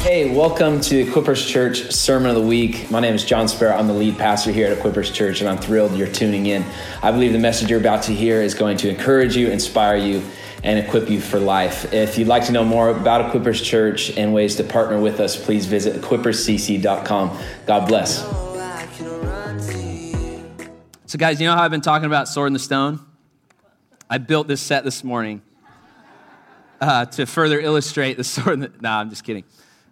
Hey, welcome to Equippers Church Sermon of the Week. My name is John Sparrow. I'm the lead pastor here at Equippers Church, and I'm thrilled you're tuning in. I believe the message you're about to hear is going to encourage you, inspire you, and equip you for life. If you'd like to know more about Equippers Church and ways to partner with us, please visit equipperscc.com. God bless. So, guys, you know how I've been talking about Sword in the Stone? I built this set this morning uh, to further illustrate the sword. No, I'm just kidding.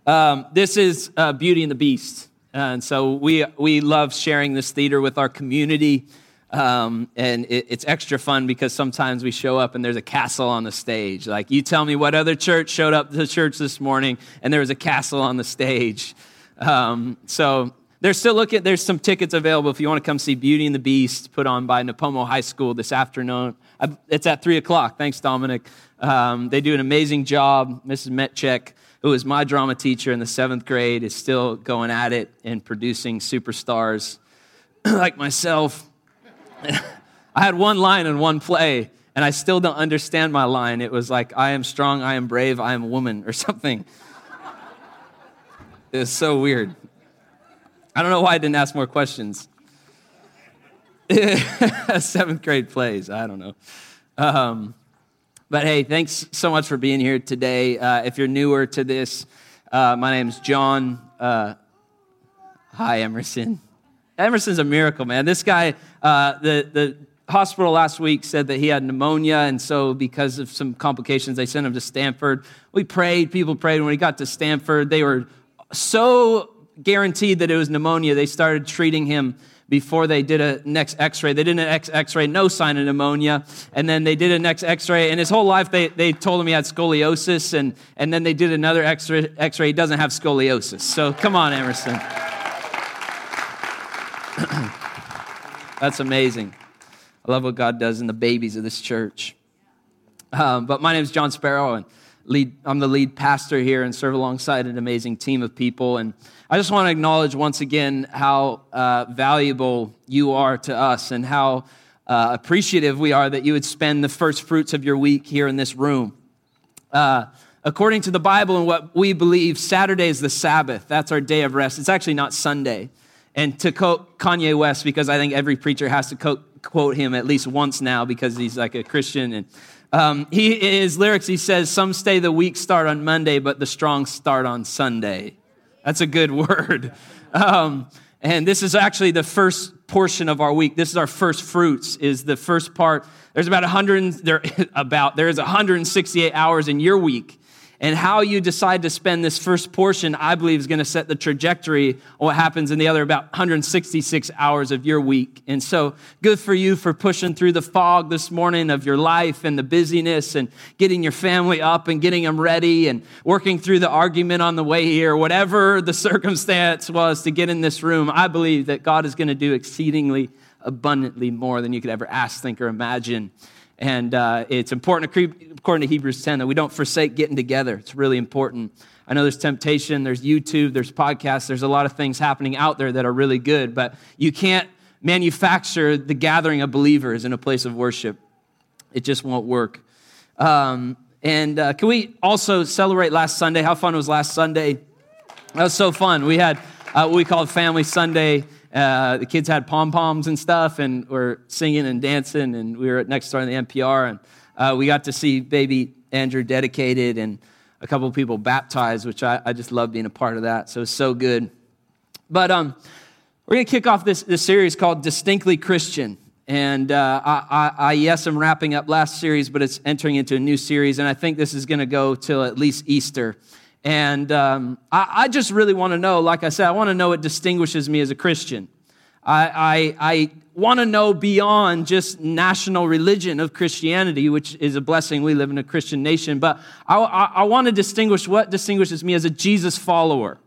Um, this is uh, Beauty and the Beast. And so we, we love sharing this theater with our community. Um, and it, it's extra fun because sometimes we show up and there's a castle on the stage. Like, you tell me what other church showed up to church this morning and there was a castle on the stage. Um, so there's still looking, there's some tickets available if you want to come see Beauty and the Beast put on by Nipomo High School this afternoon. It's at 3 o'clock. Thanks, Dominic. Um, they do an amazing job. Mrs. Metchek who was my drama teacher in the seventh grade, is still going at it and producing superstars like myself. I had one line in one play, and I still don't understand my line. It was like, I am strong, I am brave, I am a woman, or something. It was so weird. I don't know why I didn't ask more questions. Seventh grade plays, I don't know. Um, but hey, thanks so much for being here today. Uh, if you're newer to this, uh, my name is John. Uh, hi, Emerson. Emerson's a miracle, man. This guy, uh, the, the hospital last week said that he had pneumonia, and so because of some complications, they sent him to Stanford. We prayed, people prayed. When he got to Stanford, they were so guaranteed that it was pneumonia, they started treating him before they did a next x-ray. They did an x-ray no sign of pneumonia. And then they did a next x-ray. And his whole life they, they told him he had scoliosis. And, and then they did another x-ray, x-ray. He doesn't have scoliosis. So come on emerson. That's amazing. I love what god does in the babies of this church. Um, but my name is john sparrow and lead, i'm the lead pastor here and serve alongside an amazing team of people. And I just want to acknowledge once again how uh, valuable you are to us and how uh, appreciative we are that you would spend the first fruits of your week here in this room. Uh, according to the Bible and what we believe, Saturday is the Sabbath. That's our day of rest. It's actually not Sunday. And to quote Kanye West, because I think every preacher has to quote, him at least once now because he's like a Christian. And um, he, his lyrics, he says, Some say the weak start on Monday, but the strong start on Sunday. That's a good word. Um, and this is actually the first portion of our week. This is our first fruits. Is the first part. There's about 100. There about there is 168 hours in your week and how you decide to spend this first portion, I believe, is going to set the trajectory on what happens in the other about 166 hours of your week. And so, good for you for pushing through the fog this morning of your life and the busyness and getting your family up and getting them ready and working through the argument on the way here, whatever the circumstance was to get in this room. I believe that God is going to do exceedingly abundantly more than you could ever ask, think, or imagine. And uh, it's important, according to Hebrews 10, that we don't forsake getting together. It's really important. I know there's temptation, there's YouTube, there's podcasts, there's a lot of things happening out there that are really good, but you can't manufacture the gathering of believers in a place of worship. It just won't work. Um, and uh, can we also celebrate last Sunday? How fun was last Sunday? That was so fun. We had uh, what we called Family Sunday. Uh, the kids had pom poms and stuff, and were singing and dancing, and we were next door in the MPR, and uh, we got to see baby Andrew dedicated and a couple people baptized, which I, I just love being a part of that. So it's so good. But um, we're going to kick off this, this series called Distinctly Christian. And uh, I, I, I, yes, I'm wrapping up last series, but it's entering into a new series, and I think this is going to go till at least Easter. And um, I, I, just really want to know, like I said, I want to know what distinguishes me as a Christian. I, I, I want to know beyond just national religion of Christianity, which is a blessing. We live in a Christian nation. But I, I, want to distinguish what distinguishes me as a Jesus follower.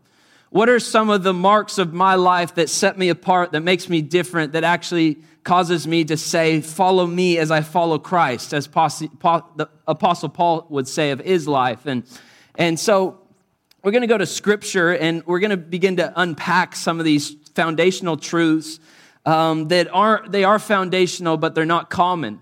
What are some of the marks of my life that set me apart, that makes me different, that actually causes me to say, Follow me as I follow Christ, as the Apostle Paul would say of his life? And, and so we're going to go to scripture and we're going to begin to unpack some of these foundational truths um, that are they are foundational but they're not common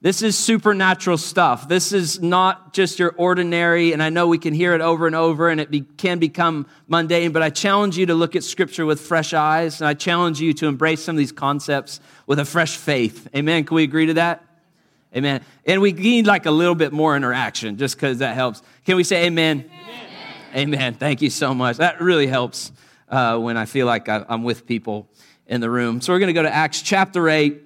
This is supernatural stuff. This is not just your ordinary, and I know we can hear it over and over and it be, can become mundane, but I challenge you to look at Scripture with fresh eyes, and I challenge you to embrace some of these concepts with a fresh faith. Amen. Can we agree to that? Amen. And we need like a little bit more interaction just because that helps. Can we say amen? Amen? Thank you so much. That really helps uh, when I feel like I, I'm with people in the room. So we're going to go to Acts chapter 8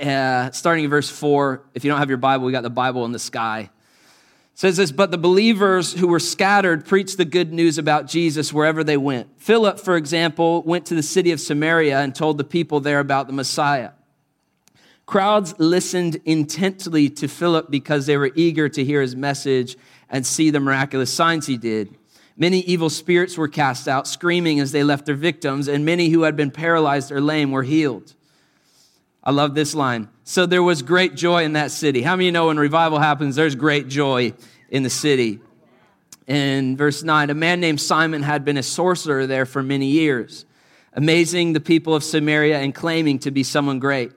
uh, starting in verse 4. If you don't have your Bible, we got the Bible in the sky. It says this, but the believers who were scattered preached the good news about Jesus wherever they went. Philip, for example, went to the city of Samaria and told the people there about the Messiah. Crowds listened intently to Philip because they were eager to hear his message and see the miraculous signs he did. Many evil spirits were cast out, screaming as they left their victims, and many who had been paralyzed or lame were healed. I love this line. So there was great joy in that city. How many know when revival happens, there's great joy in the city? In verse 9, a man named Simon had been a sorcerer there for many years, amazing the people of Samaria and claiming to be someone great.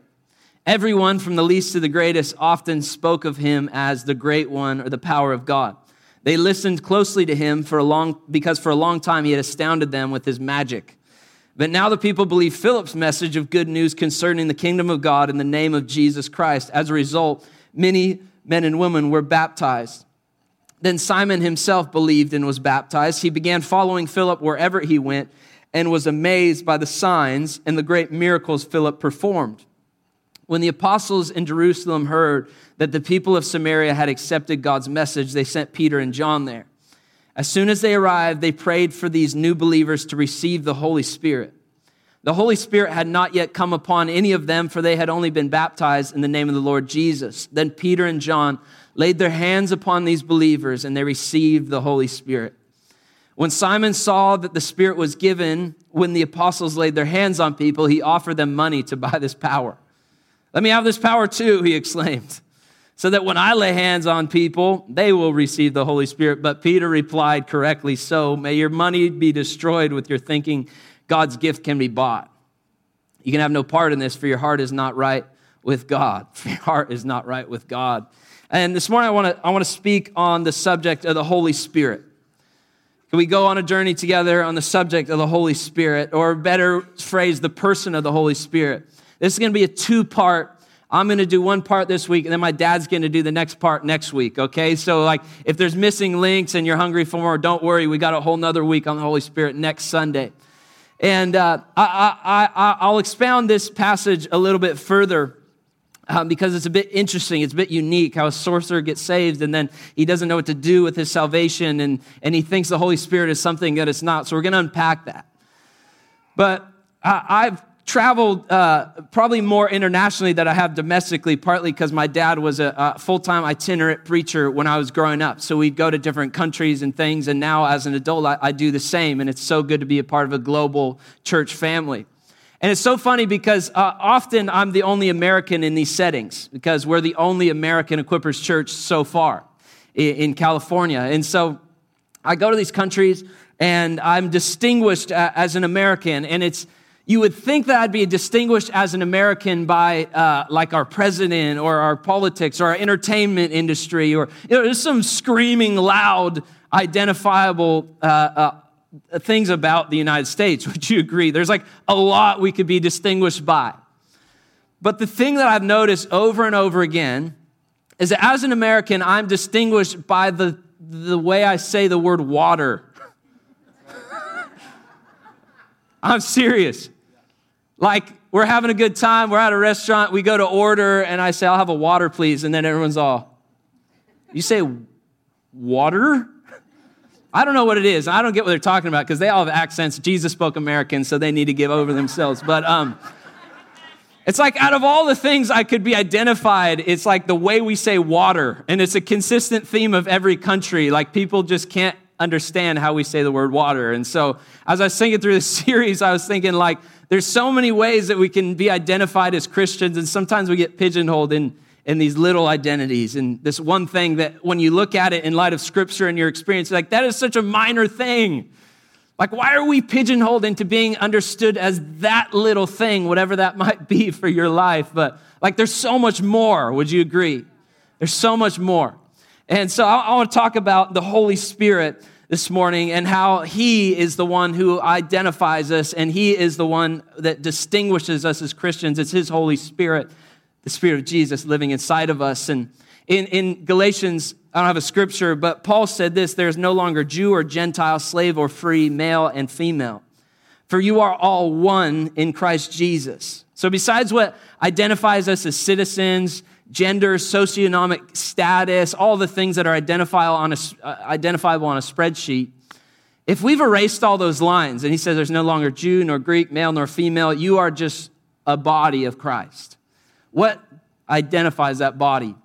Everyone, from the least to the greatest, often spoke of him as the great one or the power of God. They listened closely to him for a long, because for a long time he had astounded them with his magic. But now the people believe Philip's message of good news concerning the kingdom of God in the name of Jesus Christ. As a result, many men and women were baptized. Then Simon himself believed and was baptized. He began following Philip wherever he went and was amazed by the signs and the great miracles Philip performed. When the apostles in Jerusalem heard that the people of Samaria had accepted God's message, they sent Peter and John there. As soon as they arrived, they prayed for these new believers to receive the Holy Spirit. The Holy Spirit had not yet come upon any of them, for they had only been baptized in the name of the Lord Jesus. Then Peter and John laid their hands upon these believers, and they received the Holy Spirit. When Simon saw that the Spirit was given when the apostles laid their hands on people, he offered them money to buy this power. Let me have this power too, he exclaimed so that when I lay hands on people, they will receive the Holy Spirit. But Peter replied correctly, So may your money be destroyed with your thinking God's gift can be bought. You can have no part in this, for your heart is not right with God. Your heart is not right with God. And this morning, I want to I want to speak on the subject of the Holy Spirit. Can we go on a journey together on the subject of the Holy Spirit, or better phrase, the person of the Holy Spirit? This is going to be a two part I'm going to do one part this week, and then my dad's going to do the next part next week, okay? So, like, if there's missing links and you're hungry for more, don't worry. We got a whole nother week on the Holy Spirit next Sunday. And uh, I, I, I, will expound this passage a little bit further um, because it's a bit interesting. It's a bit unique how a sorcerer gets saved and then he doesn't know what to do with his salvation and, and he thinks the Holy Spirit is something that it's not. So, we're going to unpack that. But I've traveled uh, probably more internationally than I have domestically, partly because my dad was a, a full time itinerant preacher when I was growing up. So we'd go to different countries and things. And now, as an adult, I, I do the same. And it's so good to be a part of a global church family. And it's so funny because uh, often I'm the only American in these settings because we're the only American Equippers church so far in, in California. And so I go to these countries and I'm distinguished uh, as an American. And it's, you would think that I'd be distinguished as an American by uh, like our president or our politics or our entertainment industry or you know, there's some screaming loud identifiable uh, uh, things about the United States. Would you agree? There's like a lot we could be distinguished by. But the thing that I've noticed over and over again is that as an American, I'm distinguished by the, the way I say the word water. I'm serious. Like, we're having a good time, we're at a restaurant, we go to order, and I say, I'll have a water, please. And then everyone's all, You say water? I don't know what it is. I don't get what they're talking about because they all have accents. Jesus spoke American, so they need to give over themselves. But um, it's like out of all the things I could be identified, it's like the way we say water. And it's a consistent theme of every country. Like people just can't understand how we say the word water. And so as I was thinking through this series, I was thinking like, there's so many ways that we can be identified as Christians, and sometimes we get pigeonholed in, in these little identities. And this one thing that when you look at it in light of scripture and your experience, like that is such a minor thing. Like, why are we pigeonholed into being understood as that little thing, whatever that might be for your life? But like, there's so much more. Would you agree? There's so much more. And so I, I want to talk about the Holy Spirit this morning and how He is the one who identifies us and He is the one that distinguishes us as Christians. It's His Holy Spirit, the Spirit of Jesus living inside of us. And in, in Galatians, I don't have a scripture, but Paul said this there is no longer Jew or Gentile, slave or free, male and female. For you are all one in Christ Jesus. So, besides what identifies us as citizens, gender, socioeconomic status, all the things that are identifiable on a, uh, identifiable on a spreadsheet, if we've erased all those lines, and he says there's no longer Jew nor Greek, male nor female, you are just a body of Christ. What identifies that body?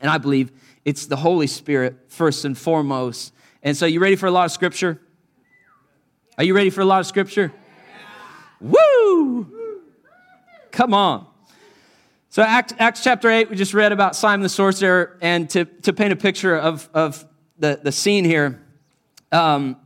And I believe it's the Holy Spirit first and foremost. And so, you ready for a lot of scripture? Are you ready for a lot of scripture? Woo! Come on. So, Acts, Acts, chapter 8, we just read about Simon the sorcerer. And to, to paint a picture of, of the, the scene here, um,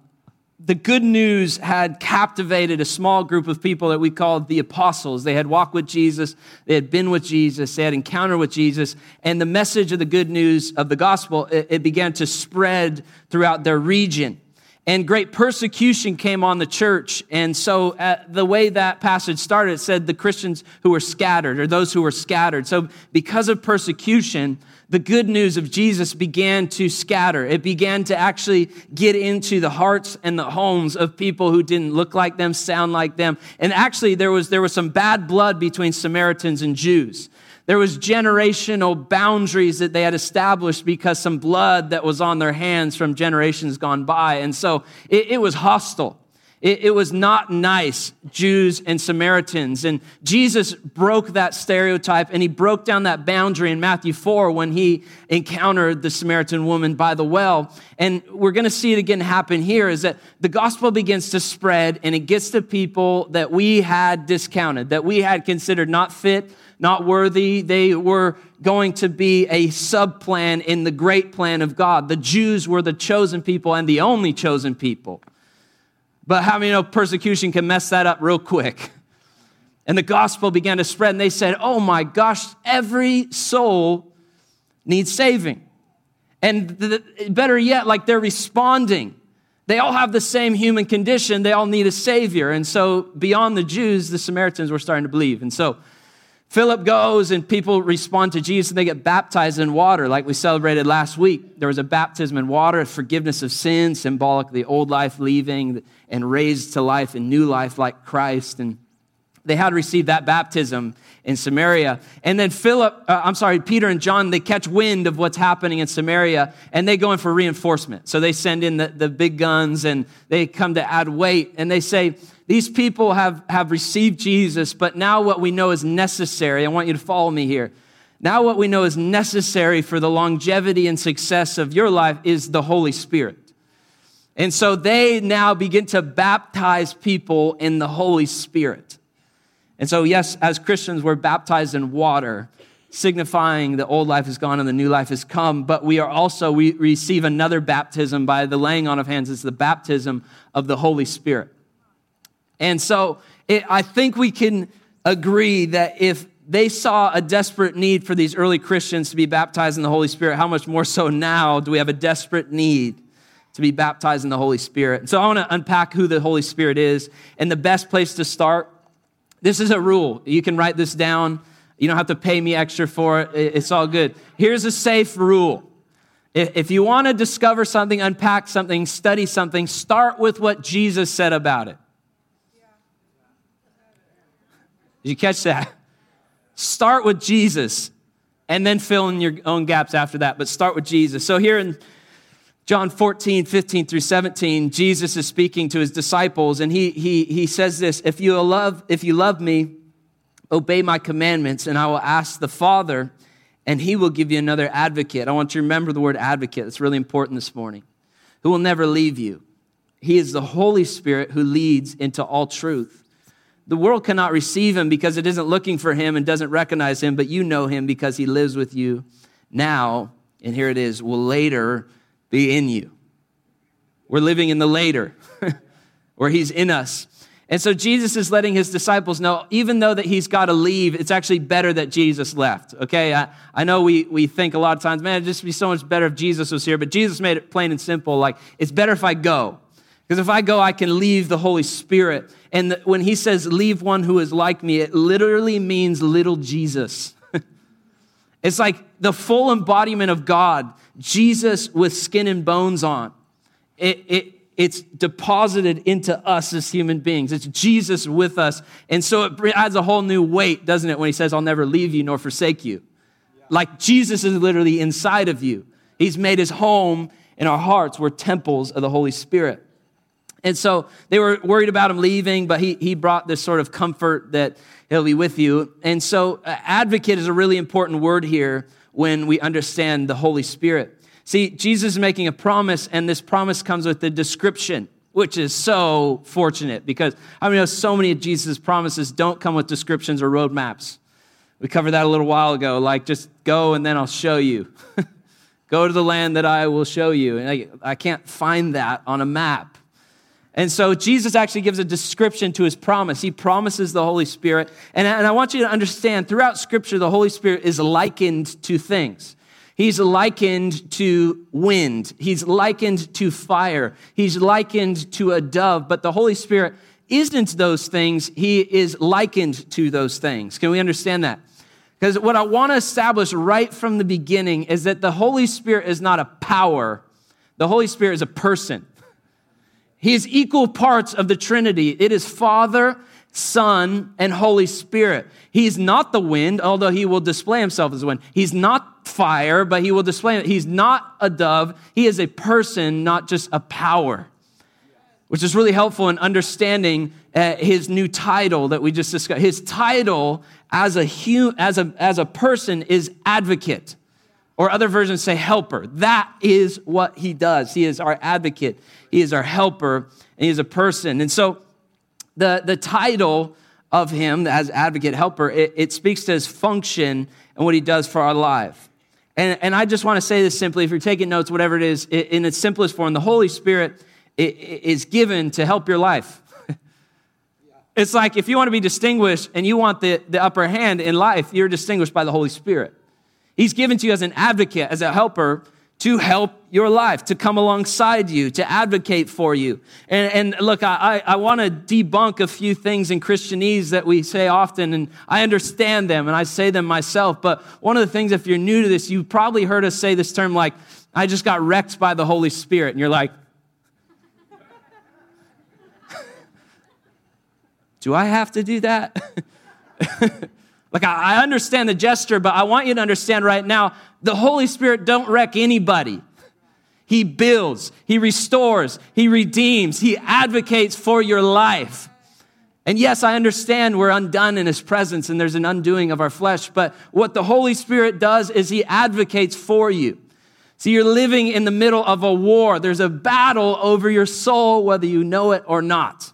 the good news had captivated a small group of people that we called the apostles. They had walked with Jesus, they had been with Jesus, they had encountered with Jesus, and the message of the good news of the gospel, it, it began to spread throughout their region and great persecution came on the church. And so, uh, the way that passage started, it said the Christians who were scattered, or those who were scattered. So, because of persecution, the good news of Jesus began to scatter. It began to actually get into the hearts and the homes of people who didn't look like them, sound like them. And actually, there was, there was some bad blood between Samaritans and Jews. There was generational boundaries that they had established because some blood that was on their hands from generations gone by. And so it, it was hostile. It, it, was not nice, Jews and Samaritans. And Jesus broke that stereotype and he broke down that boundary in Matthew 4 when he encountered the Samaritan woman by the well. And we're going to see it again happen here is that the gospel begins to spread and it gets to people that we had discounted, that we had considered not fit not worthy. They were going to be a subplan in the great plan of God. The Jews were the chosen people and the only chosen people. But how many know persecution can mess that up real quick? And the gospel began to spread, and they said, Oh my gosh, every soul needs saving. And the, better yet, like they're responding. They all have the same human condition. They all need a savior. And so, beyond the Jews, the Samaritans were starting to believe. And so, Philip goes and people respond to Jesus and they get baptized in water, like we celebrated last week. There was a baptism in water, forgiveness of sin, symbolic the old life leaving and raised to life and new life like Christ. And they had received that baptism in Samaria. And then Philip, uh, I'm sorry, Peter and John, they catch wind of what's happening in Samaria and they go in for reinforcement. So they send in the, the big guns and they come to add weight and they say, these people have, have received Jesus, but now what we know is necessary. I want you to follow me here. Now, what we know is necessary for the longevity and success of your life is the Holy Spirit. And so they now begin to baptize people in the Holy Spirit. And so, yes, as Christians, we're baptized in water, signifying the old life is gone and the new life has come. But we are also, we receive another baptism by the laying on of hands. It's the baptism of the Holy Spirit. And so it, I think we can agree that if they saw a desperate need for these early Christians to be baptized in the Holy Spirit, how much more so now do we have a desperate need to be baptized in the Holy Spirit? So I want to unpack who the Holy Spirit is. And the best place to start, this is a rule. You can write this down. You don't have to pay me extra for it. It's all good. Here's a safe rule. If you want to discover something, unpack something, study something, start with what Jesus said about it. Did you catch that? Start with Jesus and then fill in your own gaps after that, but start with Jesus. So here in John 14, 15 through 17, Jesus is speaking to his disciples, and he, he, he says this if you, love, if you love me, obey my commandments, and I will ask the Father, and he will give you another advocate. I want you to remember the word advocate. It's really important this morning. Who will never leave you. He is the Holy Spirit who leads into all truth. The world cannot receive him because it isn't looking for him and doesn't recognize him, but you know him because he lives with you now, and here it is, will later be in you. We're living in the later. where he's in us. And so Jesus is letting his disciples know, even though that he's got to leave, it's actually better that Jesus left. Okay, I, I know we, we think a lot of times, man, it'd just be so much better if Jesus was here, but Jesus made it plain and simple. Like, it's better if I go. Because if I go, I can leave the Holy Spirit. And the, when he says, leave one who is like me, it literally means little Jesus. it's like the full embodiment of God, Jesus with skin and bones on. It, it, it's deposited into us as human beings. It's Jesus with us. And so it adds a whole new weight, doesn't it, when he says, I'll never leave you nor forsake you. Yeah. Like Jesus is literally inside of you. He's made his home in our hearts. We're temples of the Holy Spirit. And so they were worried about him leaving, but he, he brought this sort of comfort that he'll be with you. And so, uh, advocate is a really important word here when we understand the Holy Spirit. See, Jesus is making a promise, and this promise comes with a description, which is so fortunate because I mean, so many of Jesus' promises don't come with descriptions or roadmaps. We covered that a little while ago, like just go and then I'll show you. go to the land that I will show you. And I, I can't find that on a map. And so Jesus actually gives a description to his promise. He promises the Holy Spirit. And, and I want you to understand throughout Scripture, the Holy Spirit is likened to things. He's likened to wind. He's likened to fire. He's likened to a dove. But the Holy Spirit isn't those things. He is likened to those things. Can we understand that? Because what I want to establish right from the beginning is that the Holy Spirit is not a power, the Holy Spirit is a person. He is equal parts of the Trinity. It is Father, Son, and Holy Spirit. He's not the wind, although he will display himself as wind. He's not fire, but he will display it. He's not a dove. He is a person, not just a power, which is really helpful in understanding uh, his new title that we just discussed. His title as a, as, a, as a person is advocate, or other versions say helper. That is what he does. He is our advocate, he is our helper, and he is a person. And so the, the title of him as advocate helper, it, it speaks to his function and what he does for our life. And, and I just want to say this simply if you're taking notes, whatever it is, in its simplest form, the Holy Spirit is given to help your life. It's like if you want to be distinguished and you want the, the upper hand in life, you're distinguished by the Holy Spirit. He's given to you as an advocate, as a helper to help your life, to come alongside you, to advocate for you. And, and look, I, I want to debunk a few things in Christianese that we say often, and I understand them and I say them myself. But one of the things, if you're new to this, you probably heard us say this term like, I just got wrecked by the Holy Spirit. And you're like, do I have to do that? Like, I understand the gesture, but I want you to understand right now the Holy Spirit don't wreck anybody. He builds, He restores, He redeems, He advocates for your life. And yes, I understand we're undone in His presence and there's an undoing of our flesh, but what the Holy Spirit does is He advocates for you. See, you're living in the middle of a war. There's a battle over your soul, whether you know it or not.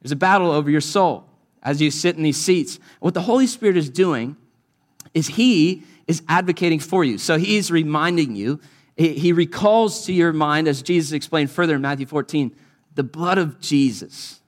There's a battle over your soul as you sit in these seats. What the Holy Spirit is doing is He is advocating for you. So He's reminding you, He recalls to your mind, as Jesus explained further in Matthew 14, the blood of Jesus,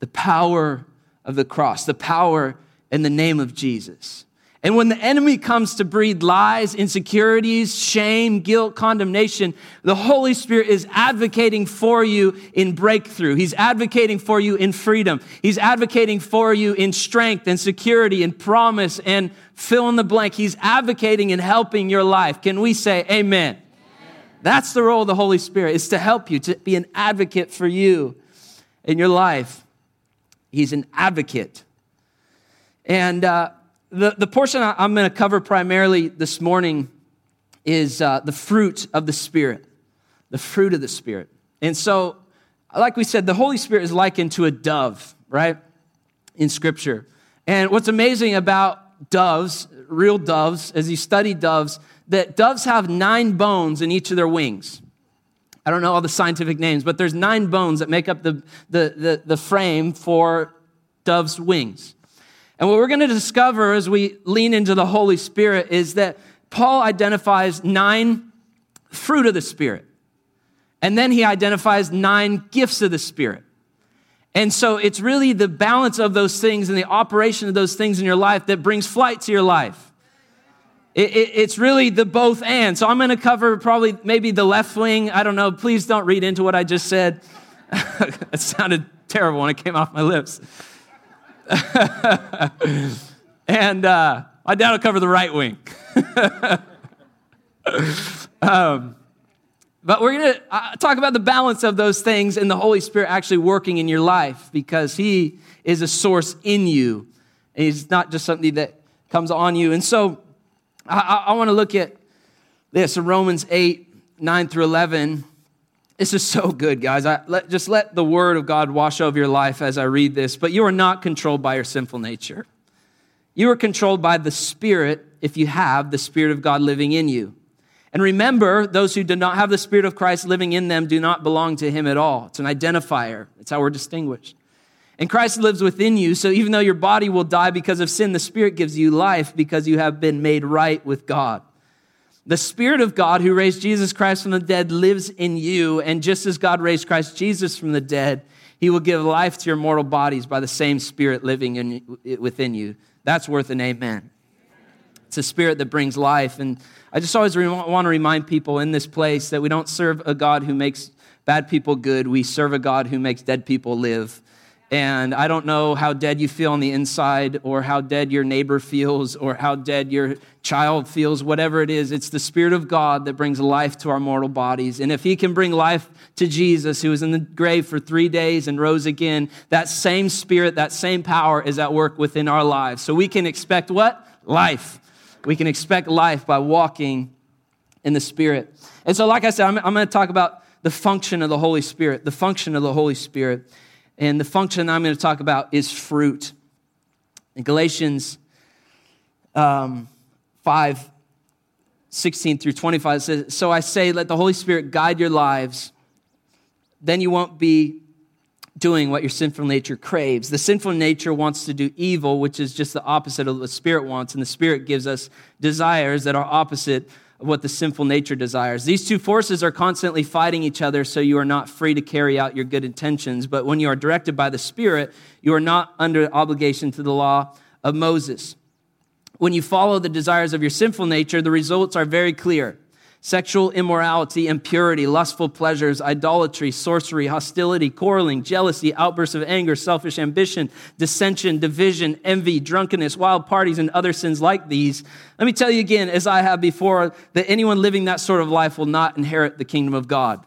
the power of the cross, the power in the name of Jesus. And when the enemy comes to breed lies, insecurities, shame, guilt, condemnation, the Holy Spirit is advocating for you in breakthrough. He's advocating for you in freedom. He's advocating for you in strength and security and promise and fill in the blank. He's advocating and helping your life. Can we say amen? amen. That's the role of the Holy Spirit, is to help you, to be an advocate for you in your life. He's an advocate. And, uh, the, the portion I'm going to cover primarily this morning is uh, the fruit of the Spirit. The fruit of the Spirit. And so, like we said, the Holy Spirit is likened to a dove, right? In Scripture. And what's amazing about doves, real doves, as you study doves, that doves have nine bones in each of their wings. I don't know all the scientific names, but there's nine bones that make up the, the, the, the frame for dove's wings. And what we're going to discover as we lean into the Holy Spirit is that Paul identifies nine fruit of the Spirit. And then he identifies nine gifts of the Spirit. And so it's really the balance of those things and the operation of those things in your life that brings flight to your life. It, it, it's really the both and. So I'm going to cover probably maybe the left wing. I don't know. Please don't read into what I just said. it sounded terrible when it came off my lips. and uh, I doubt I'll cover the right wing. um, but we're going to uh, talk about the balance of those things and the Holy Spirit actually working in your life because He is a source in you. And He's not just something that comes on you. And so I, I, I want to look at this Romans 8, 9 through 11. This is so good, guys. I, let, just let the word of God wash over your life as I read this. But you are not controlled by your sinful nature. You are controlled by the Spirit if you have the Spirit of God living in you. And remember, those who do not have the Spirit of Christ living in them do not belong to Him at all. It's an identifier, it's how we're distinguished. And Christ lives within you, so even though your body will die because of sin, the Spirit gives you life because you have been made right with God. The Spirit of God who raised Jesus Christ from the dead lives in you, and just as God raised Christ Jesus from the dead, He will give life to your mortal bodies by the same Spirit living in, within you. That's worth an amen. It's a spirit that brings life. And I just always re- want to remind people in this place that we don't serve a God who makes bad people good. We serve a God who makes dead people live. And I don't know how dead you feel on the inside, or how dead your neighbor feels, or how dead your child feels, whatever it is. It's the Spirit of God that brings life to our mortal bodies. And if He can bring life to Jesus, who was in the grave for three days and rose again, that same Spirit, that same power is at work within our lives. So we can expect what? Life. We can expect life by walking in the Spirit. And so, like I said, I'm, I'm going to talk about the function of the Holy Spirit, the function of the Holy Spirit. And the function I'm going to talk about is fruit. In Galatians um, 5 16 through 25, it says, So I say, let the Holy Spirit guide your lives. Then you won't be doing what your sinful nature craves. The sinful nature wants to do evil, which is just the opposite of what the Spirit wants, and the Spirit gives us desires that are opposite what the sinful nature desires. These two forces are constantly fighting each other, so you are not free to carry out your good intentions. But when you are directed by the Spirit, you are not under obligation to the law of Moses. When you follow the desires of your sinful nature, the results are very clear sexual immorality, impurity, lustful pleasures, idolatry, sorcery, hostility, quarreling, jealousy, outbursts of anger, selfish ambition, dissension, division, envy, drunkenness, wild parties, and other sins like these. Let me tell you again, as I have before, that anyone living that sort of life will not inherit the kingdom of God.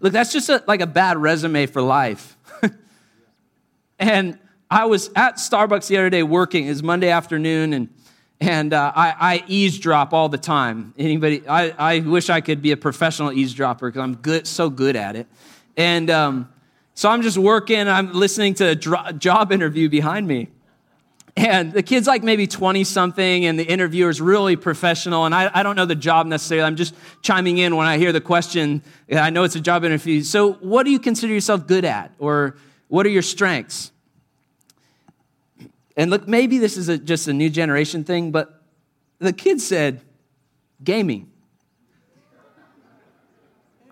Look, that's just a, like a bad resume for life. and I was at Starbucks the other day working. It was Monday afternoon, and and uh, I, I, eavesdrop all the time. Anybody? I, I wish I could be a professional eavesdropper because I'm good, so good at it. And um, so I'm just working. I'm listening to a dro- job interview behind me, and the kid's like maybe 20 something, and the interviewer's really professional. And I, I don't know the job necessarily. I'm just chiming in when I hear the question. I know it's a job interview. So, what do you consider yourself good at, or what are your strengths? And look, maybe this is a, just a new generation thing, but the kid said, gaming.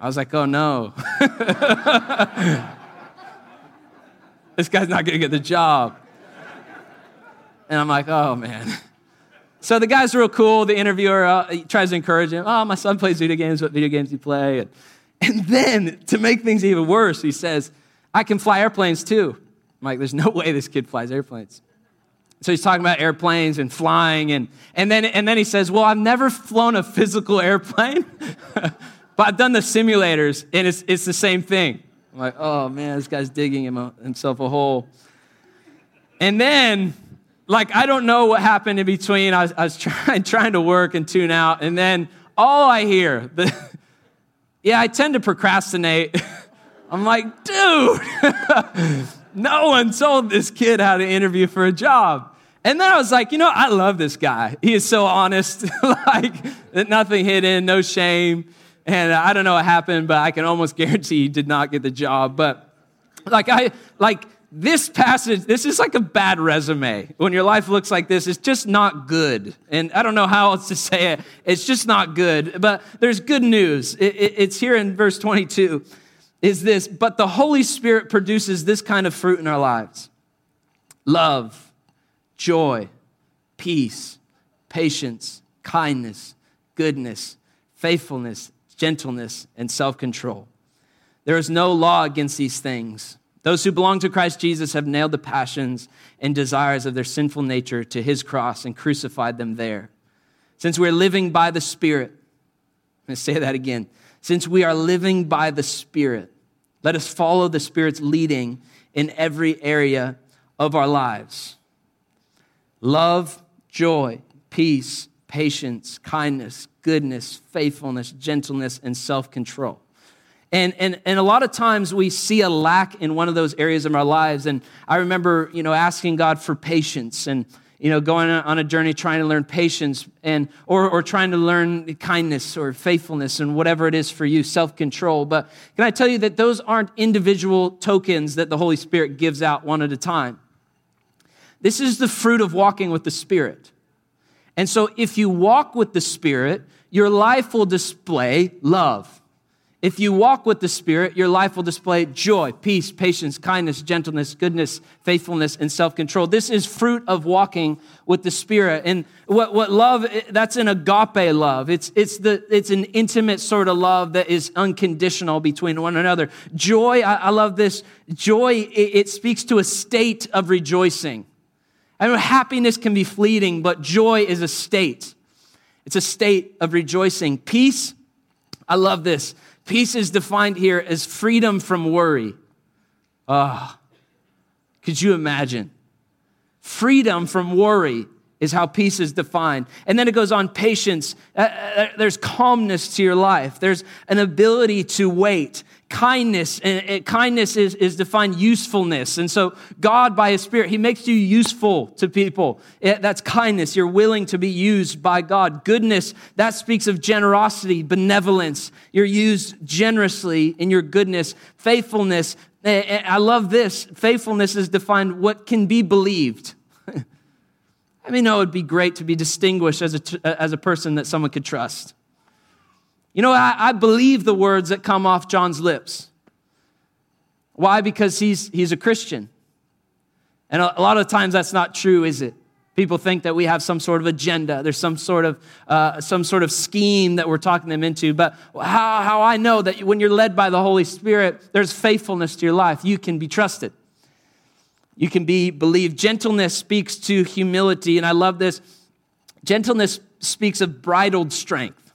I was like, oh no. this guy's not gonna get the job. And I'm like, oh man. So the guy's real cool. The interviewer uh, tries to encourage him. Oh, my son plays video games. What video games do you play? And, and then to make things even worse, he says, I can fly airplanes too. I'm like, there's no way this kid flies airplanes. So he's talking about airplanes and flying, and, and, then, and then he says, Well, I've never flown a physical airplane, but I've done the simulators, and it's, it's the same thing. I'm like, Oh man, this guy's digging himself a hole. And then, like, I don't know what happened in between. I was, I was trying, trying to work and tune out, and then all I hear, the, yeah, I tend to procrastinate. I'm like, dude, no one told this kid how to interview for a job. And then I was like, you know, I love this guy. He is so honest, like nothing hidden, no shame. And I don't know what happened, but I can almost guarantee he did not get the job. But like I like this passage, this is like a bad resume. When your life looks like this, it's just not good. And I don't know how else to say it. It's just not good. But there's good news. It, it, it's here in verse 22 is this, but the Holy Spirit produces this kind of fruit in our lives love, joy, peace, patience, kindness, goodness, faithfulness, gentleness, and self control. There is no law against these things. Those who belong to Christ Jesus have nailed the passions and desires of their sinful nature to his cross and crucified them there. Since we're living by the Spirit, let's say that again. Since we are living by the Spirit, let us follow the Spirit's leading in every area of our lives. Love, joy, peace, patience, kindness, goodness, faithfulness, gentleness, and self control. And, and, and a lot of times we see a lack in one of those areas of our lives. And I remember, you know, asking God for patience and, you know, going on a journey trying to learn patience and, or, or trying to learn kindness or faithfulness and whatever it is for you, self-control. But can I tell you that those aren't individual tokens that the Holy Spirit gives out one at a time? This is the fruit of walking with the Spirit. And so if you walk with the Spirit, your life will display love. If you walk with the Spirit, your life will display joy, peace, patience, kindness, gentleness, goodness, faithfulness, and self control. This is fruit of walking with the Spirit. And what, what love, that's an agape love. It's, it's, the, it's an intimate sort of love that is unconditional between one another. Joy, I, I love this. Joy, it, it speaks to a state of rejoicing. I know happiness can be fleeting, but joy is a state. It's a state of rejoicing. Peace, I love this. Peace is defined here as freedom from worry. Ah, oh, could you imagine? Freedom from worry is how peace is defined. And then it goes on patience. Uh, uh, there's calmness to your life, there's an ability to wait kindness and, and, kindness is, is defined usefulness. And so god by his spirit he makes you useful to people. It, that's kindness. You're willing to be used by god. Goodness that speaks of generosity benevolence. You're used generously in your goodness. Faithfulness eh, eh, i love this. Faithfulness is defined what can be believed. I mean oh, no it would be great to be distinguished as a, as a person that someone could trust you know, I, I believe the words that come off John's lips. Why? Because he's, he's a Christian. And a, a lot of times that's not true, is it? People think that we have some sort of agenda. There's some sort of uh, some sort of scheme that we're talking them into. But how, how I know that when you're led by the Holy Spirit, there's faithfulness to your life. You can be trusted. You can be believed. Gentleness speaks to humility, and I love this. Gentleness speaks of bridled strength.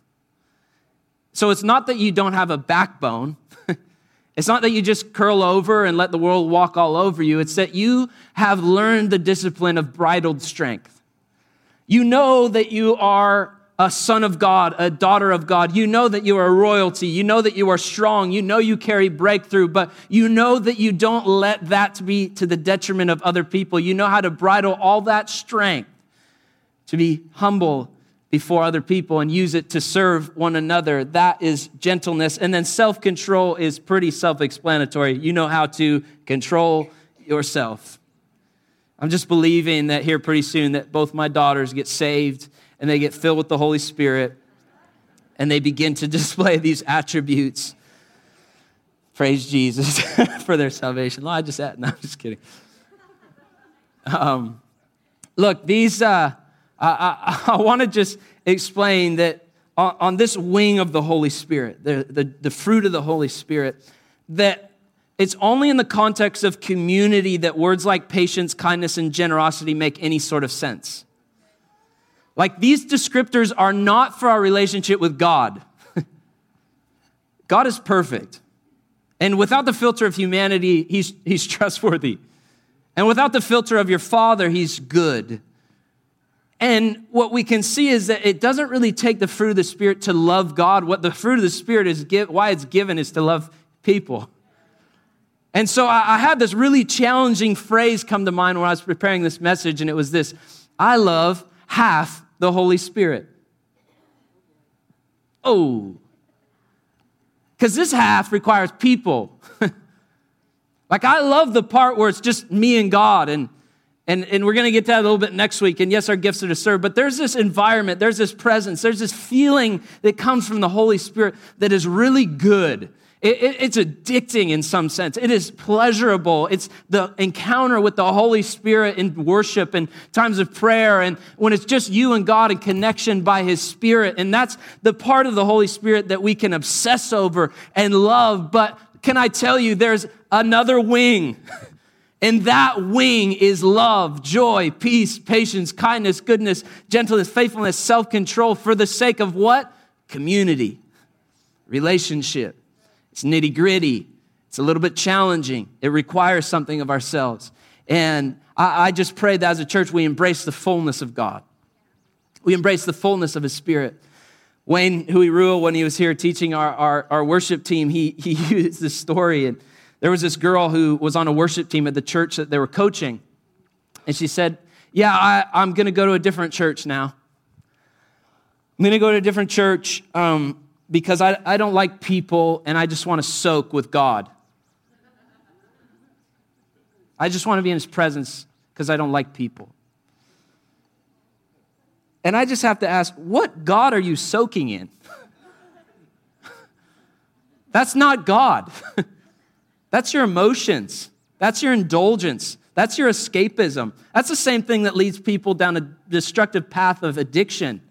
So it's not that you don't have a backbone. it's not that you just curl over and let the world walk all over you. It's that you have learned the discipline of bridled strength. You know that you are a son of God, a daughter of God. You know that you are royalty. You know that you are strong. You know you carry breakthrough, but you know that you don't let that be to the detriment of other people. You know how to bridle all that strength to be humble before other people and use it to serve one another. That is gentleness. And then self control is pretty self explanatory. You know how to control yourself. I'm just believing that here pretty soon that both my daughters get saved and they get filled with the Holy Spirit and they begin to display these attributes. Praise Jesus for their salvation. I just, no, I'm just kidding. Um, look, these, uh, I, I, I want to just explain that on, on, this wing of the Holy Spirit, the, the, the fruit of the Holy Spirit, that it's only in the context of community that words like patience, kindness, and generosity make any sort of sense. Like these descriptors are not for our relationship with God. God is perfect. And without the filter of humanity, he's, he's trustworthy. And without the filter of your father, he's good. And what we can see is that it doesn't really take the fruit of the Spirit to love God. What the fruit of the Spirit is, why it's given is to love people. And so I, I had this really challenging phrase come to mind when I was preparing this message, and it was this I love half the Holy Spirit. Oh, because this half requires people. Like, I love the part where it's just me and God, and, and, and we're going to get to that a little bit next week. And yes, our gifts are to serve, but there's this environment, there's this presence, there's this feeling that comes from the Holy Spirit that is really good. It, it, it's addicting in some sense. It is pleasurable. It's the encounter with the Holy Spirit in worship and times of prayer, and when it's just you and God in connection by His Spirit. And that's the part of the Holy Spirit that we can obsess over and love. But can I tell you, there's another wing. And that wing is love, joy, peace, patience, kindness, goodness, gentleness, faithfulness, self control for the sake of what? Community, relationship. It's nitty gritty, it's a little bit challenging, it requires something of ourselves. And I, I just pray that as a church we embrace the fullness of God, we embrace the fullness of His Spirit. Wayne Huirua, when he was here teaching our, our, our worship team, he, he used this story. And there was this girl who was on a worship team at the church that they were coaching. And she said, Yeah, I, I'm going to go to a different church now. I'm going to go to a different church um, because I, I don't like people and I just want to soak with God. I just want to be in his presence because I don't like people. And I just have to ask, what God are you soaking in? That's not God. That's your emotions. That's your indulgence. That's your escapism. That's the same thing that leads people down a destructive path of addiction.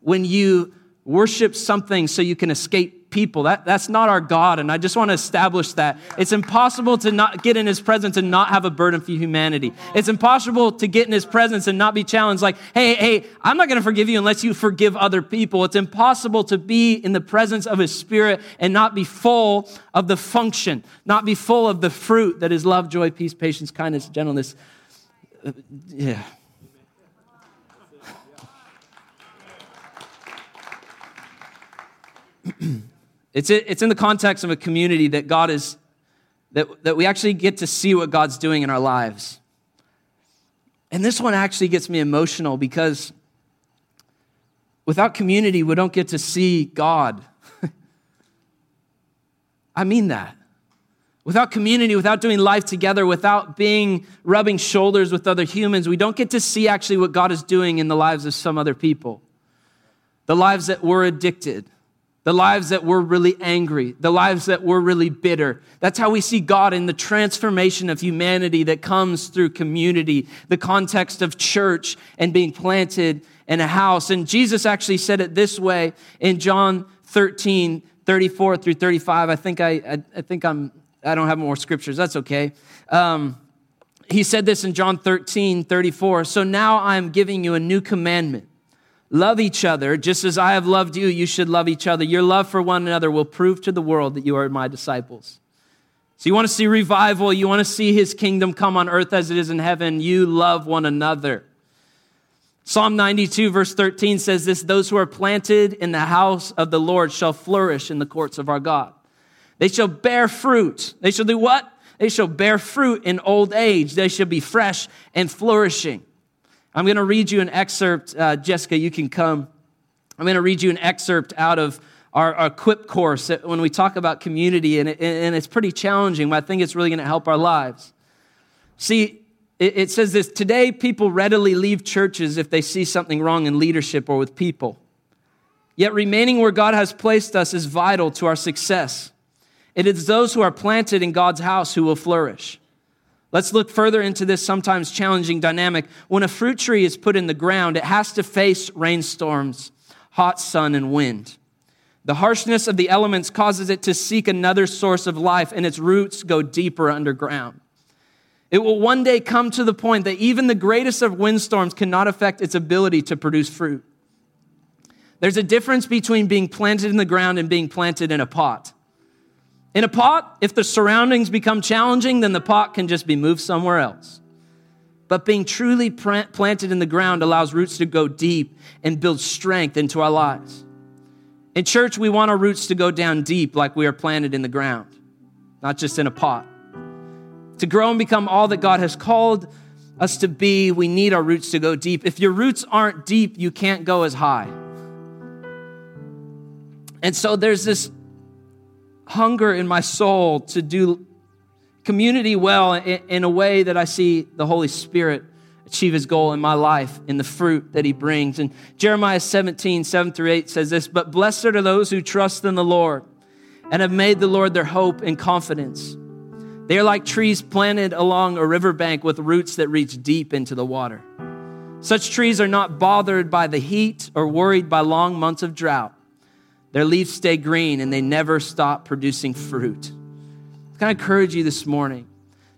When you worship something so you can escape people. That, that's not our God. And I just want to establish that. It's impossible to not get in his presence and not have a burden for humanity. It's impossible to get in his presence and not be challenged like, hey, hey, I'm not going to forgive you unless you forgive other people. It's impossible to be in the presence of his spirit and not be full of the function, not be full of the fruit that is love, joy, peace, patience, kindness, gentleness. Uh, yeah. It's, it's in the context of a community that God is, that, that we actually get to see what God's doing in our lives. And this one actually gets me emotional because without community, we don't get to see God. I mean that. Without community, without doing life together, without being rubbing shoulders with other humans, we don't get to see actually what God is doing in the lives of some other people. The lives that were addicted, the lives that were really angry, the lives that were really bitter. That's how we see God in the transformation of humanity that comes through community, the context of church and being planted in a house. And Jesus actually said it this way in John 13, 34 through 35. I think I, I, I think I'm, I don't have more scriptures. That's okay. Um, he said this in John 13, 34. So now I'm giving you a new commandment Love each other just as I have loved you, you should love each other. Your love for one another will prove to the world that you are my disciples. So, you want to see revival, you want to see his kingdom come on earth as it is in heaven, you love one another. Psalm 92, verse 13 says this Those who are planted in the house of the Lord shall flourish in the courts of our God. They shall bear fruit. They shall do what? They shall bear fruit in old age. They shall be fresh and flourishing. I'm going to read you an excerpt. Uh, Jessica, you can come. I'm going to read you an excerpt out of our, our equip course when we talk about community, and, it, and it's pretty challenging, but I think it's really going to help our lives. See, it, it says this Today, people readily leave churches if they see something wrong in leadership or with people. Yet, remaining where God has placed us is vital to our success. It is those who are planted in God's house who will flourish. Let's look further into this sometimes challenging dynamic. When a fruit tree is put in the ground, it has to face rainstorms, hot sun, and wind. The harshness of the elements causes it to seek another source of life, and its roots go deeper underground. It will one day come to the point that even the greatest of windstorms cannot affect its ability to produce fruit. There's a difference between being planted in the ground and being planted in a pot. In a pot, if the surroundings become challenging, then the pot can just be moved somewhere else. But being truly planted in the ground allows roots to go deep and build strength into our lives. In church, we want our roots to go down deep like we are planted in the ground, not just in a pot. To grow and become all that God has called us to be, we need our roots to go deep. If your roots aren't deep, you can't go as high. And so there's this hunger in my soul to do community well in, a way that I see the Holy Spirit achieve his goal in my life in the fruit that he brings. And Jeremiah 17, 7 through 8 says this But blessed are those who trust in the Lord and have made the Lord their hope and confidence. They are like trees planted along a riverbank with roots that reach deep into the water. Such trees are not bothered by the heat or worried by long months of drought. Their leaves stay green and they never stop producing fruit. Can I encourage you this morning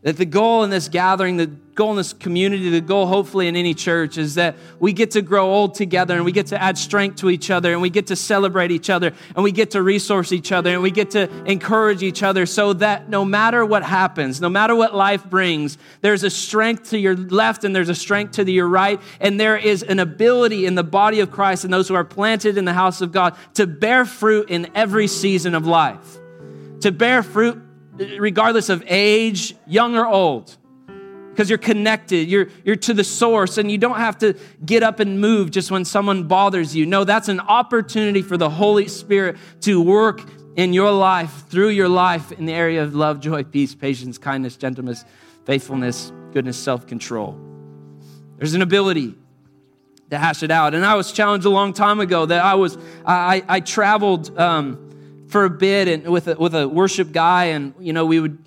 that the goal in this gathering, the goal in this community, the goal hopefully in any church is that we get to grow old together and we get to add strength to each other and we get to celebrate each other and we get to resource each other and we get to encourage each other so that no matter what happens, no matter what life brings, there's a strength to your left and there's a strength to your right. And there is an ability in the body of Christ and those who are planted in the house of God to bear fruit in every season of life. To bear fruit regardless of age, young or old, because you're connected, you're, you're to the source, and you don't have to get up and move just when someone bothers you. No, that's an opportunity for the Holy Spirit to work in your life, through your life, in the area of love, joy, peace, patience, kindness, gentleness, faithfulness, goodness, self control. There's an ability to hash it out. And I was challenged a long time ago that I was, I, I traveled. Um, for a bit and with a, with a worship guy, and you know we would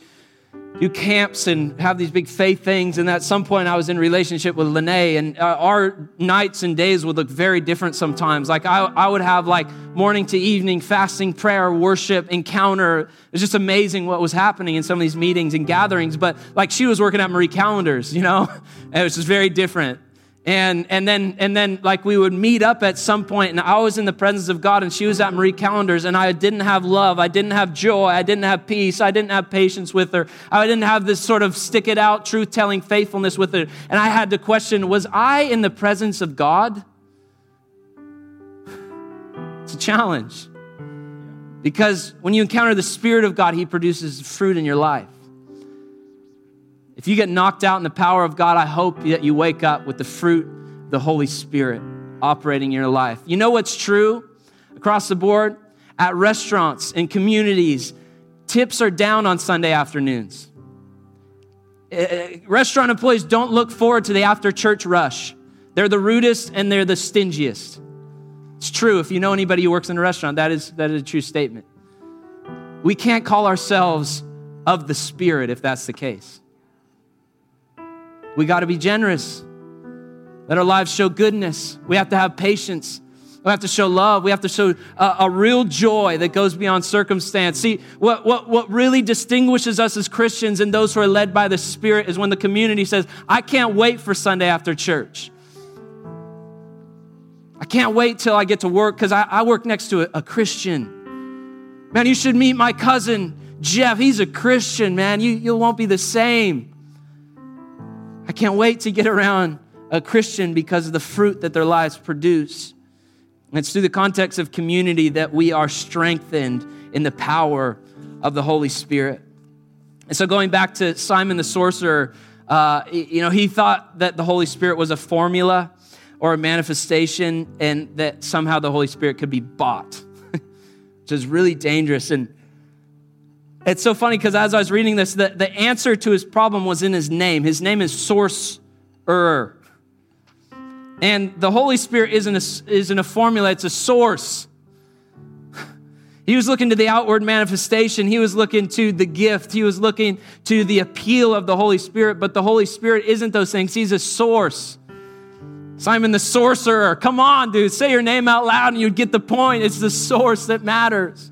do camps and have these big faith things. And at some point, I was in relationship with Lene, and uh, our nights and days would look very different sometimes. Like I, I would have like morning to evening fasting, prayer, worship, encounter. It's just amazing what was happening in some of these meetings and gatherings. But like she was working at Marie Callender's, you know, and it was just very different and and then and then like we would meet up at some point and i was in the presence of god and she was at marie callender's and i didn't have love i didn't have joy i didn't have peace i didn't have patience with her i didn't have this sort of stick it out truth telling faithfulness with her and i had to question was i in the presence of god? It's a challenge. Because when you encounter the spirit of god he produces fruit in your life if you get knocked out in the power of God, I hope that you wake up with the fruit of the Holy Spirit operating in your life. You know what's true across the board? At restaurants and communities, tips are down on Sunday afternoons. Uh, restaurant employees don't look forward to the after church rush. They're the rudest and they're the stingiest. It's true. If you know anybody who works in a restaurant, that is, that is a true statement. We can't call ourselves of the Spirit if that's the case. We got to be generous. Let our lives show goodness. We have to have patience. We have to show love. We have to show a, a, real joy that goes beyond circumstance. See, what, what, what really distinguishes us as Christians and those who are led by the Spirit is when the community says, I can't wait for Sunday after church. I can't wait till I get to work because I, I, work next to a, a Christian. Man, you should meet my cousin, Jeff. He's a Christian, man. You, you won't be the same. I can't wait to get around a Christian because of the fruit that their lives produce. And it's through the context of community that we are strengthened in the power of the Holy Spirit. And so, going back to Simon the sorcerer, uh, you know, he thought that the Holy Spirit was a formula or a manifestation, and that somehow the Holy Spirit could be bought, which is really dangerous. And it's so funny because as I was reading this, the, the answer to his problem was in his name. His name is Source-er. And the Holy Spirit isn't a, isn't a formula, it's a source. He was looking to the outward manifestation. He was looking to the gift. He was looking to the appeal of the Holy Spirit. But the Holy Spirit isn't those things. He's a source. Simon the sorcerer. Come on, dude. Say your name out loud and you'd get the point. It's the source that matters.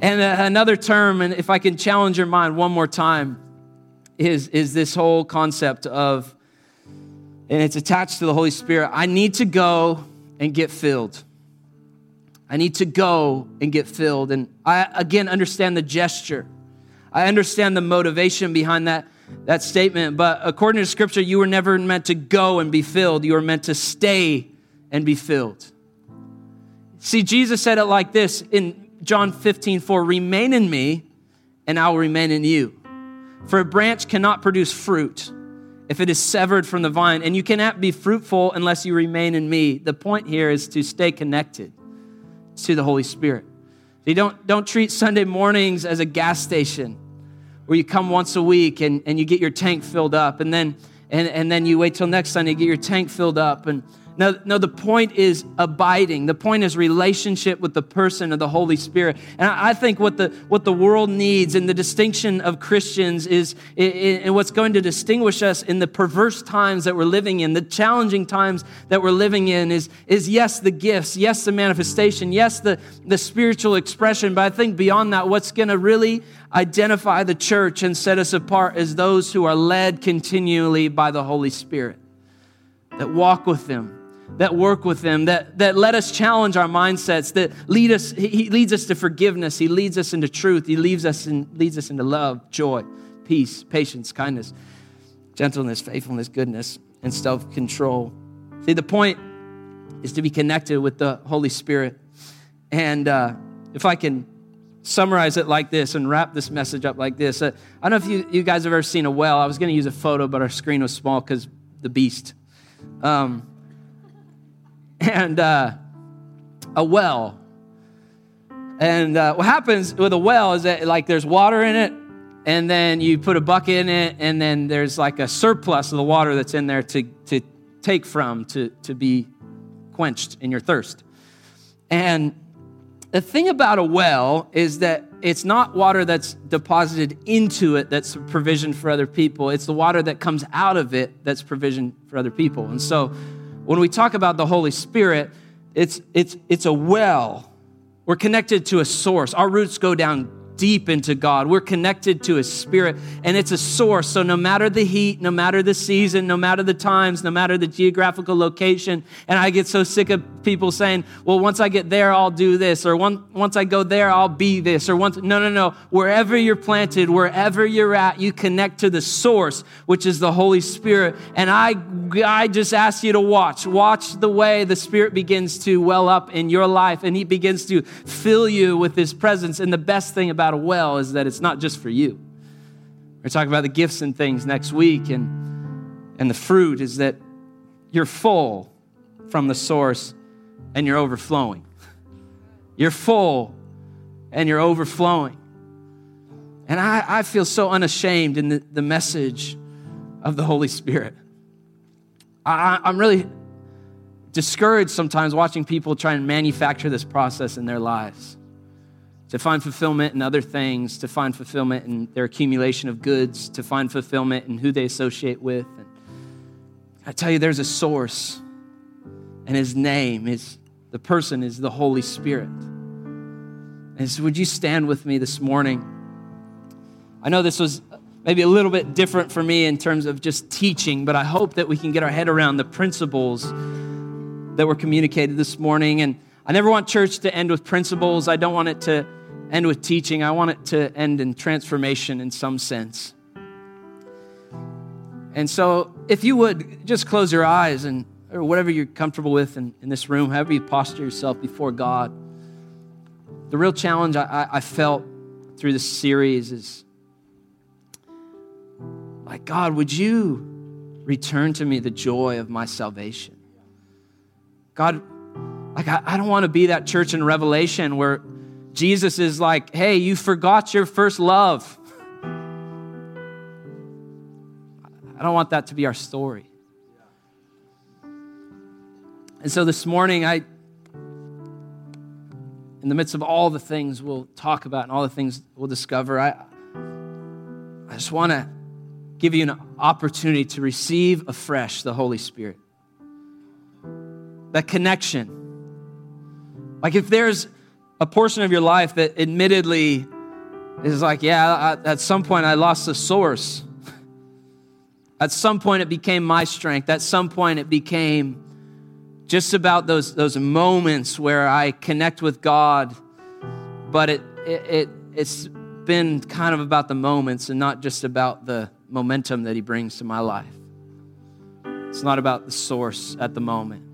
And uh, another term, and if I can challenge your mind one more time, is, is this whole concept of, and it's attached to the Holy Spirit. I need to go and get filled. I need to go and get filled. And I, again, understand the gesture. I understand the motivation behind that, that statement. But according to scripture, you were never meant to go and be filled. You were meant to stay and be filled. See, Jesus said it like this in John 15, 4, remain in me and I will remain in you. For a branch cannot produce fruit if it is severed from the vine, and you cannot be fruitful unless you remain in me. The point here is to stay connected to the Holy Spirit. You don't, don't treat Sunday mornings as a gas station where you come once a week and, and you get your tank filled up, and then and, and then you wait till next Sunday to get your tank filled up. And no, no, the point is abiding. The point is relationship with the person of the Holy Spirit. And I, I think what the what the world needs and the distinction of Christians is and what's going to distinguish us in the perverse times that we're living in, the challenging times that we're living in is, is yes, the gifts, yes, the manifestation, yes, the, the spiritual expression. But I think beyond that, what's going to really identify the church and set us apart as those who are led continually by the Holy Spirit, that walk with them that work with them, that, that let us challenge our mindsets, that lead us, he leads us to forgiveness, he leads us into truth, he leads us, in, leads us into love, joy, peace, patience, kindness, gentleness, faithfulness, goodness, and self-control. See, the point is to be connected with the Holy Spirit. And uh, if I can summarize it like this and wrap this message up like this, uh, I don't know if you, you guys have ever seen a well. I was going to use a photo, but our screen was small because the beast. Um, and uh, a well. And uh, what happens with a well is that like there's water in it, and then you put a bucket in it, and then there's like a surplus of the water that's in there to, to take from to, to be quenched in your thirst. And the thing about a well is that it's not water that's deposited into it that's provision for other people. It's the water that comes out of it that's provision for other people. And so when we talk about the Holy Spirit, it's, it's, it's a well. We're connected to a source. Our roots go down deep into God. We're connected to His Spirit, and it's a source. So, no matter the heat, no matter the season, no matter the times, no matter the geographical location, and I get so sick of people saying, well, once I get there, I'll do this, or once I go there, I'll be this, or once, no, no, no. Wherever you're planted, wherever you're at, you connect to the source, which is the Holy Spirit. And I, I just ask you to watch. Watch the way the Spirit begins to well up in your life, and He begins to fill you with His presence. And the best thing about about a well is that it's not just for you. We're talking about the gifts and things next week, and, and the fruit is that you're full from the source and you're overflowing. You're full and you're overflowing. And I, I feel so unashamed in the, the message of the Holy Spirit. I, I'm really discouraged sometimes watching people try and manufacture this process in their lives to find fulfillment in other things, to find fulfillment in their accumulation of goods, to find fulfillment in who they associate with. And I tell you, there's a source, and his name is the person is the Holy Spirit. And so, would you stand with me this morning? I know this was maybe a little bit different for me in terms of just teaching, but I hope that we can get our head around the principles that were communicated this morning. And I never want church to end with principles. I don't want it to end with teaching. I want it to end in transformation in some sense. And so, if you would just close your eyes and or whatever you're comfortable with in, in this room, however you posture yourself before God. The real challenge I, I felt through this series is like, God, would you return to me the joy of my salvation? God, like, I, I don't want to be that church in Revelation where Jesus is like, hey, you forgot your first love. I don't want that to be our story. And so this morning, I, in the midst of all the things we'll talk about and all the things we'll discover, I, I just want to give you an opportunity to receive afresh the Holy Spirit. That connection like if there's a portion of your life that admittedly is like, yeah, I, at some point I lost the source. At some point it became my strength. At some point it became just about those, those moments where I connect with God, but it, it, it, it's been kind of about the moments and not just about the momentum that He brings to my life. It's not about the source at the moment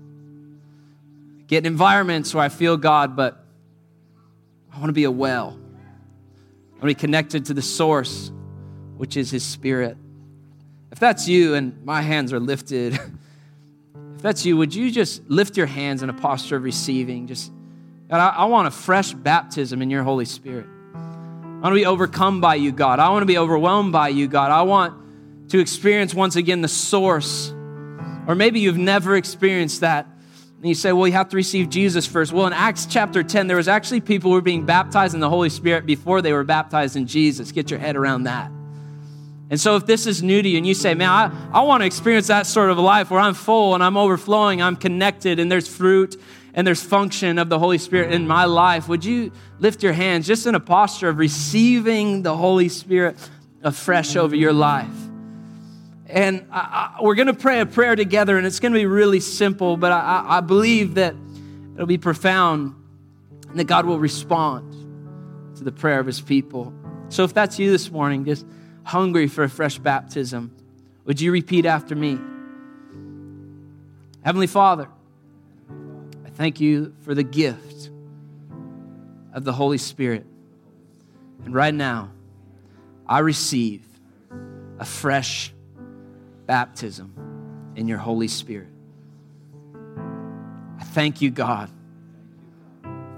get in environments where I feel God, but I want to be a well. I want to be connected to the source, which is His Spirit. If that's you and my hands are lifted, if that's you, would you just lift your hands in a posture of receiving? Just, God, I, I want a fresh baptism in your Holy Spirit. I want to be overcome by you, God. I want to be overwhelmed by you, God. I want to experience once again the source. Or maybe you've never experienced that. And you say, well, you have to receive Jesus first. Well, in Acts chapter 10, there was actually people who were being baptized in the Holy Spirit before they were baptized in Jesus. Get your head around that. And so, if this is new to you and you say, man, I, I want to experience that sort of life where I'm full and I'm overflowing, I'm connected, and there's fruit and there's function of the Holy Spirit in my life, would you lift your hands just in a posture of receiving the Holy Spirit afresh over your life? And I, I, we're going to pray a prayer together, and it's going to be really simple, but I, I believe that it'll be profound and that God will respond to the prayer of his people. So, if that's you this morning, just hungry for a fresh baptism, would you repeat after me? Heavenly Father, I thank you for the gift of the Holy Spirit. And right now, I receive a fresh baptism in your Holy Spirit. I thank you, God,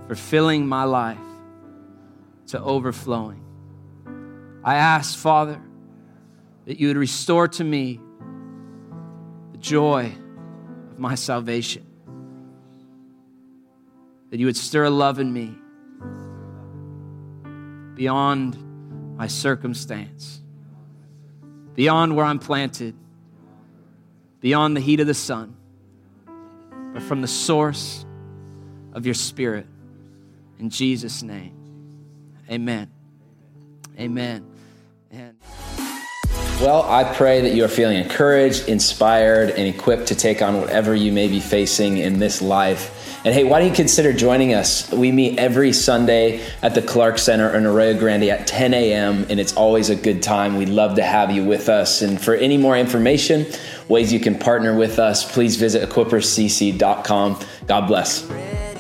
for filling my life to overflowing. I ask, Father, that you would restore to me the joy of my salvation, that you would stir a love in me beyond my circumstance, beyond where I'm planted, beyond the heat of the sun, but from the source of your spirit. In Jesus' name, amen. Amen. Well, I pray that you are feeling encouraged, inspired, and equipped to take on whatever you may be facing in this life. And hey, why don't you consider joining us? We meet every Sunday at the Clark Center in Arroyo Grande at 10 a.m., and it's always a good time. We'd love to have you with us. And for any more information, ways you can partner with us, please visit equiperscc.com. God bless.